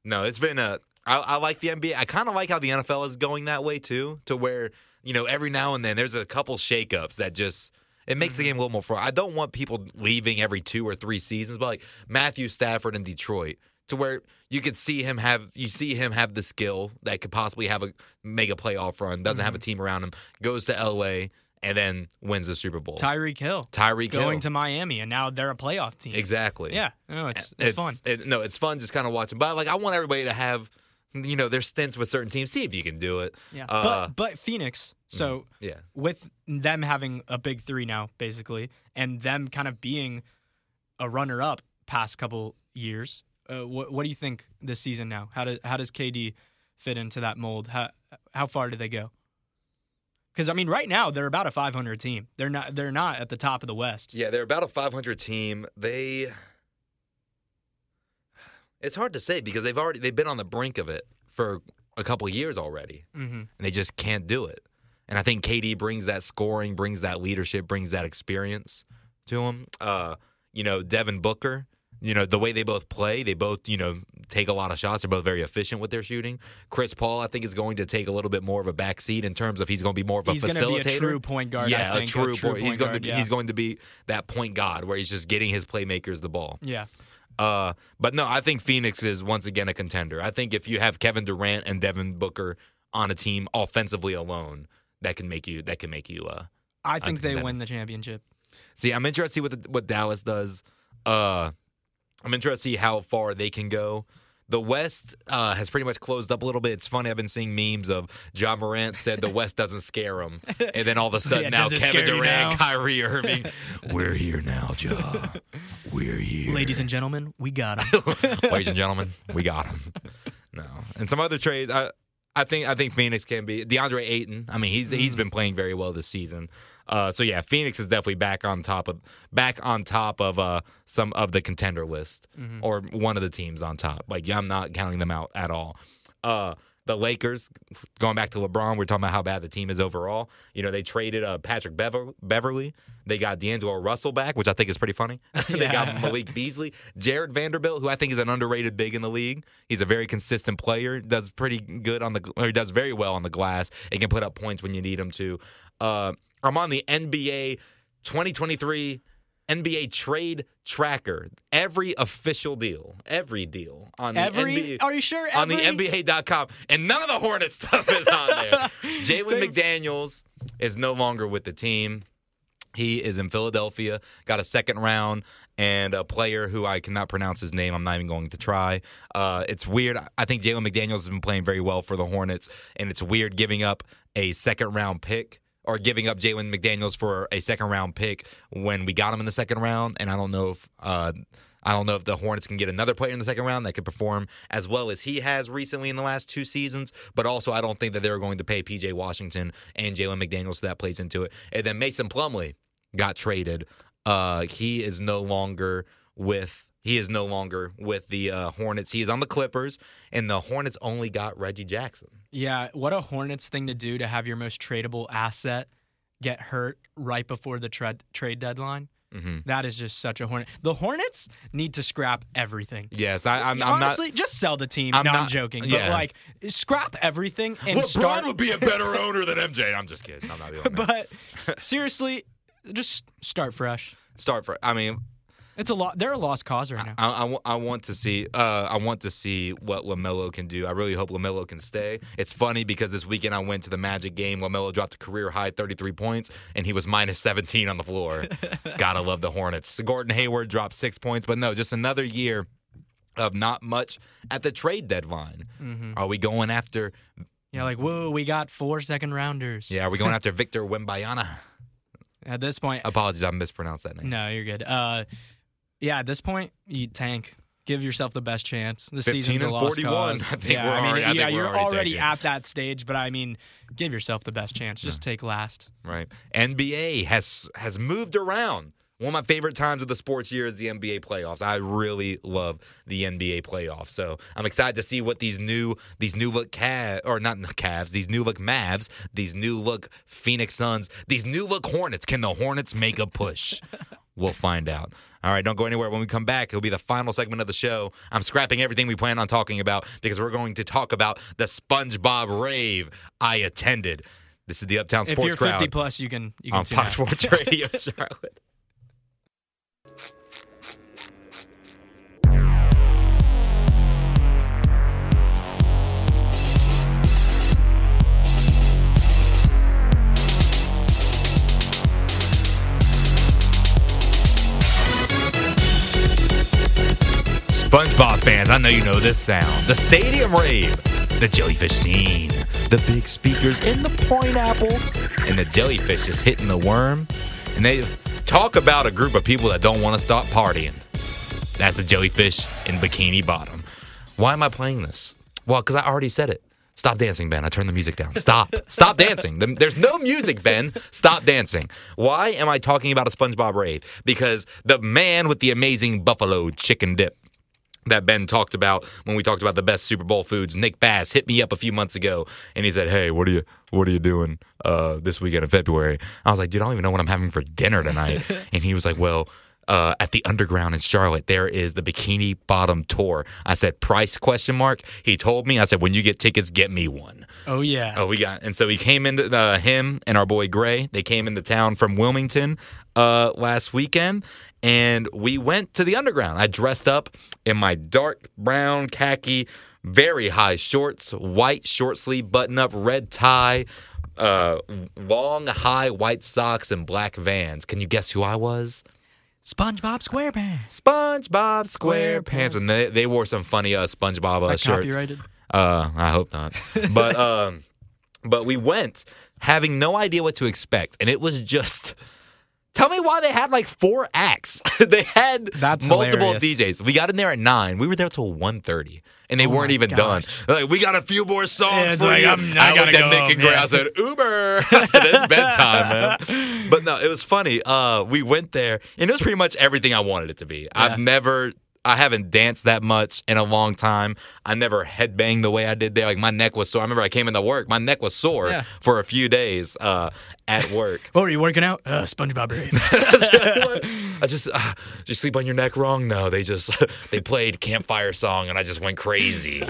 No, it's been a. I, I like the NBA. I kind of like how the NFL is going that way too, to where you know every now and then there's a couple shakeups that just it makes the mm-hmm. game a little more fun. I don't want people leaving every two or three seasons, but like Matthew Stafford in Detroit, to where you could see him have you see him have the skill that could possibly have a make a playoff run. Doesn't have a mm-hmm. team around him, goes to LA and then wins the Super Bowl. Tyreek Hill Tyreek Hill. going to Miami, and now they're a playoff team. exactly. Yeah, no, it's it's, fun. it- no, it's fun just kind of watching. But like, I want everybody to have, you know, their stints with certain teams. See if you can do it. Yeah, Uh, but but Phoenix. So yeah, with them having a big three now, basically, and them kind of being a runner up past couple years. Uh, what what do you think this season now? How does how does KD fit into that mold? How how far do they go? Because I mean, right now they're about a 500 team. They're not they're not at the top of the West. yeah, they're about a 500 team. They, it's hard to say because they've already they've been on the brink of it for a couple years already, hmm and they just can't do it. And I think KD brings that scoring, brings that leadership, brings that experience to him. Uh, you know, Devin Booker. You know the way they both play, they both you know take a lot of shots. They're both very efficient with their shooting. Chris Paul, I think, is going to take a little bit more of a back seat in terms of he's going to be more of a He's going facilitator. to be a true point guard. yeah, I think. a true, true point. He's going guard, to be yeah. he's going to be that point god where he's just getting his playmakers the ball. yeah. Uh, but no, I think Phoenix is once again a contender. I think if you have Kevin Durant and Devin Booker on a team offensively alone, that can make you that can make you. Uh, I think they win the championship. see, I'm interested to see what the, what Dallas does. Uh, I'm interested to see how far they can go. The West uh, has pretty much closed up a little bit. It's funny. I've been seeing memes of Ja Morant said the West doesn't scare him, and then all of a sudden Yeah, now Kevin Durant, now? Kyrie Irving, we're here now, Ja. We're here, Ladies and gentlemen, we got him. ladies and gentlemen, we got him. No, and some other trades. I, I think I think Phoenix can be DeAndre Ayton. I mean, he's he's been playing very well this season. Uh, so yeah, Phoenix is definitely back on top of back on top of uh some of the contender list or one of the teams on top. Like yeah, I'm not counting them out at all. Uh, the Lakers, going back to LeBron, we're talking about how bad the team is overall. You know, they traded uh, Patrick Bever- Beverley. They got D'Angelo Russell back, which I think is pretty funny. they got Yeah. Malik Beasley, Jarred Vanderbilt, who I think is an underrated big in the league. He's a very consistent player. Does pretty good on the, or he does very well on the glass. and can put up points when you need him to. Uh, I'm on the NBA 2023 NBA trade tracker, every official deal, every deal on the Every? NBA Are you sure? on the NBA.com, and none of the Hornet stuff is on there. Jalen McDaniels is no longer with the team. He is in Philadelphia, got a second round, and a player who I cannot pronounce his name. I'm not even going to try. Uh, it's weird. I think Jalen McDaniels has been playing very well for the Hornets, and it's weird giving up a second round pick or giving up Jalen McDaniels for a second round pick when we got him in the second round. And I don't know if. Uh, I don't know if the Hornets can get another player in the second round that could perform as well as he has recently in the last two seasons. But also, I don't think that they're going to pay PJ Washington and Jalen McDaniels, so that plays into it. And then Mason Plumlee got traded. Uh, he is no longer with. He is no longer with the uh, Hornets. He is on the Clippers, and the Hornets only got Reggie Jackson. Yeah, what a Hornets thing to do to have your most tradable asset get hurt right before the tra- trade deadline. hmm That is just such a Hornet. The Hornets need to scrap everything. Yes, I, I'm, I'm not. Honestly, just sell the team. I'm no, I'm not- joking. But like, scrap everything and LeBron start. would be a better owner than MJ. I'm just kidding. I'm not that. but seriously, just start fresh. Start fresh. I mean, It's a lot. They're a lost cause right now. I, I, I want to see uh, I want to see what Lamelo can do. I really hope Lamelo can stay. It's funny because this weekend I went to the Magic game. Lamelo dropped a career high 33 points, and he was minus 17 on the floor. Gotta love the Hornets. Gordon Hayward dropped six points, but no, just another year of not much at the trade deadline. Mhm. Are we going after? Yeah, like whoa, we got four second rounders. Yeah, are we going after Victor Wembayana? At this point, Apologies, I mispronounced that name. no, you're good. Uh, yeah, at this point, you tank. Give yourself the best chance. The 15 season's a lost 41. cause. I think yeah, we're I mean, already- I yeah, we're you're already already at that stage. But I mean, give yourself the best chance. Just take last. Right. NBA has has moved around. One of my favorite times of the sports year is the NBA playoffs. I really love the NBA playoffs. So I'm excited to see what these new these new look Cavs or not the Cavs, these new look Mavs, these new look Phoenix Suns, these new look Hornets. Can the Hornets make a push? we'll find out. All right, don't go anywhere. When we come back, it'll be the final segment of the show. I'm scrapping everything we plan on talking about because we're going to talk about the SpongeBob rave I attended. This is the Uptown Sports. if Sports you're 50 Crowd plus, you can you can on Fox. Sports Radio Charlotte. I know you know this sound. The stadium rave, the jellyfish scene, the big speakers in the pineapple, and the jellyfish just hitting the worm. And they talk about a group of people that don't want to stop partying. That's the jellyfish in Bikini Bottom. Why am I playing this? Well, because I already said it. Stop dancing, Ben. I turned the music down. Stop. Stop dancing. There's no music, Ben. Stop dancing. Why am I talking about a SpongeBob rave? Because the man with the amazing buffalo chicken dip that Ben talked about when we talked about the best Super Bowl foods. Nick Bass hit me up a few months ago and he said, "Hey, what are you what are you doing uh, this weekend in February?" I was like, "Dude, I don't even know what I'm having for dinner tonight." and he was like, "Well." Uh, at the underground in Charlotte, there is the Bikini Bottom tour. I said, "Price?" Question mark. He told me. I said, "When you get tickets, get me one." Oh yeah. Oh, we got, and so he came into uh, him and our boy Gray. They came into town from Wilmington uh, last weekend, and we went to the underground. I dressed up in my dark brown khaki, very high shorts, white short sleeve button up, red tie, uh, long high white socks, and black Vans. Can you guess who I was? SpongeBob SquarePants. SpongeBob SquarePants, and they, they wore some funny uh, SpongeBob uh, That shirts. copyrighted. Uh, I hope not. But um, but we went having no idea what to expect, and it was just. Tell me why they had like four acts. they had That's multiple hilarious. DJs. We got in there at nine. We were there till 1.30. and they Oh weren't even done. Like, we got a few more songs Yeah, for like, you. I'm- I I, looked at Nick home, and Gray. yeah. I said, Uber. I said, it's bedtime, man. But no, it was funny. Uh, we went there, and it was pretty much everything I wanted it to be. I've never. I haven't danced that much in a long time. I never headbanged the way I did there. Like my neck was sore. I remember I came into work, my neck was sore Yeah. for a few days uh, at work. what were you working out? Uh, SpongeBob. I just uh, did you sleep on your neck wrong? No, they just they played campfire song and I just went crazy.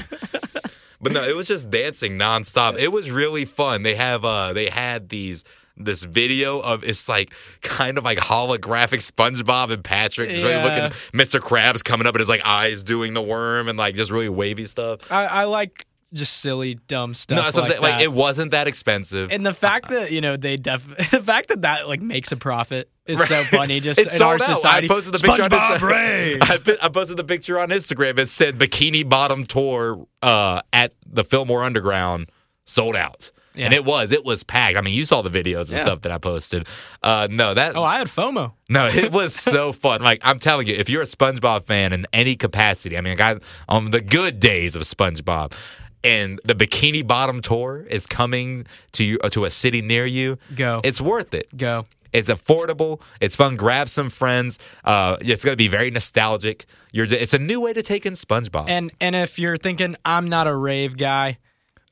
but no, it was just dancing nonstop. It was really fun. They have uh they had these this video of it's like kind of like holographic SpongeBob and Patrick just really looking. Mr. Krabs coming up and his like eyes doing the worm and like just really wavy stuff. I, I like just silly, dumb stuff. no, that's what I'm like saying. Like it wasn't that expensive. and the fact that you know they def the fact that that like makes a profit is so funny. Just It's in our out. society, I posted the picture on SpongeBob Ray. I, I posted the picture on Instagram. It said Bikini Bottom Tour uh, at the Fillmore Underground sold out. And it was. It was packed. I mean, you saw the videos and Yeah. stuff that I posted. Uh, no, that Oh, I had FOMO. no, it was so fun. Like I'm telling you, if you're a SpongeBob fan in any capacity, I mean, I got on the good days of SpongeBob, and the Bikini Bottom tour is coming to you to a city near you, Go. it's worth it. Go. It's affordable. It's fun. Grab some friends. Uh, it's going to be very nostalgic. You're. It's a new way to take in SpongeBob. And and if you're thinking I'm not a rave guy,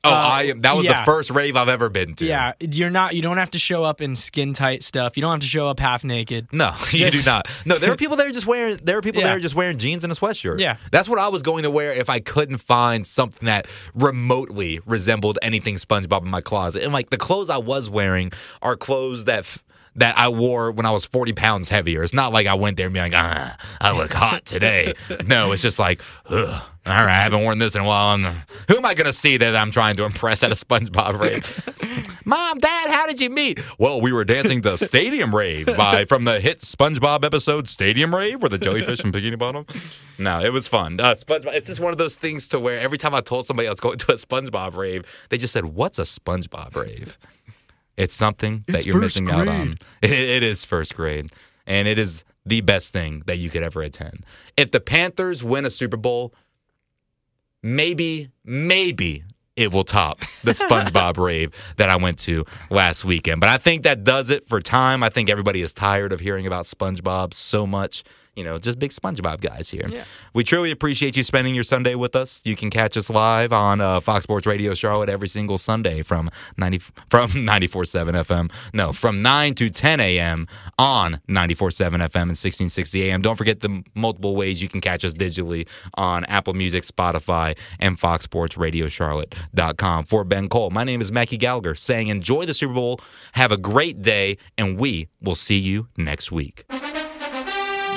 oh, uh, I am. That was yeah. the first rave I've ever been to. yeah, you're not. You don't have to show up in skin tight stuff. You don't have to show up half naked. No, you do not. No, there are people there just wearing. There are people Yeah. there just wearing jeans and a sweatshirt. Yeah. that's what I was going to wear if I couldn't find something that remotely resembled anything SpongeBob in my closet. And like the clothes I was wearing are clothes that. That I wore when I was 40 pounds heavier. It's not like I went there and be like, ah, I look hot today. no, it's just like, Ugh, all right, I haven't worn this in a while. I'm, who am I going to see that I'm trying to impress at a SpongeBob rave? Mom, Dad, how did you meet? Well, we were dancing the Stadium Rave by from the hit SpongeBob episode Stadium Rave, with the jellyfish and Bikini Bottom. No, it was fun. Uh, SpongeBob, it's just one of those things to where every time I told somebody I was going to a SpongeBob rave, they just said, "What's a SpongeBob rave?" It's something that It's you're missing out on. It, it is first grade, and it is the best thing that you could ever attend. If the Panthers win a Super Bowl, maybe, maybe it will top the SpongeBob rave that I went to last weekend. But I think that does it for time. I think everybody is tired of hearing about SpongeBob so much. You know, just big SpongeBob guys here. Yeah. We truly appreciate you spending your Sunday with us. You can catch us live on uh, Fox Sports Radio Charlotte every single Sunday from 90 from 94.7 FM. No, from 9 to 10 a.m. on 94.7 FM and 1660 a.m. Don't forget the multiple ways you can catch us digitally on Apple Music, Spotify, and FoxSportsRadioCharlotte.com. For Ben Cole, my name is Mackie Gallagher saying enjoy the Super Bowl, have a great day, and we will see you next week.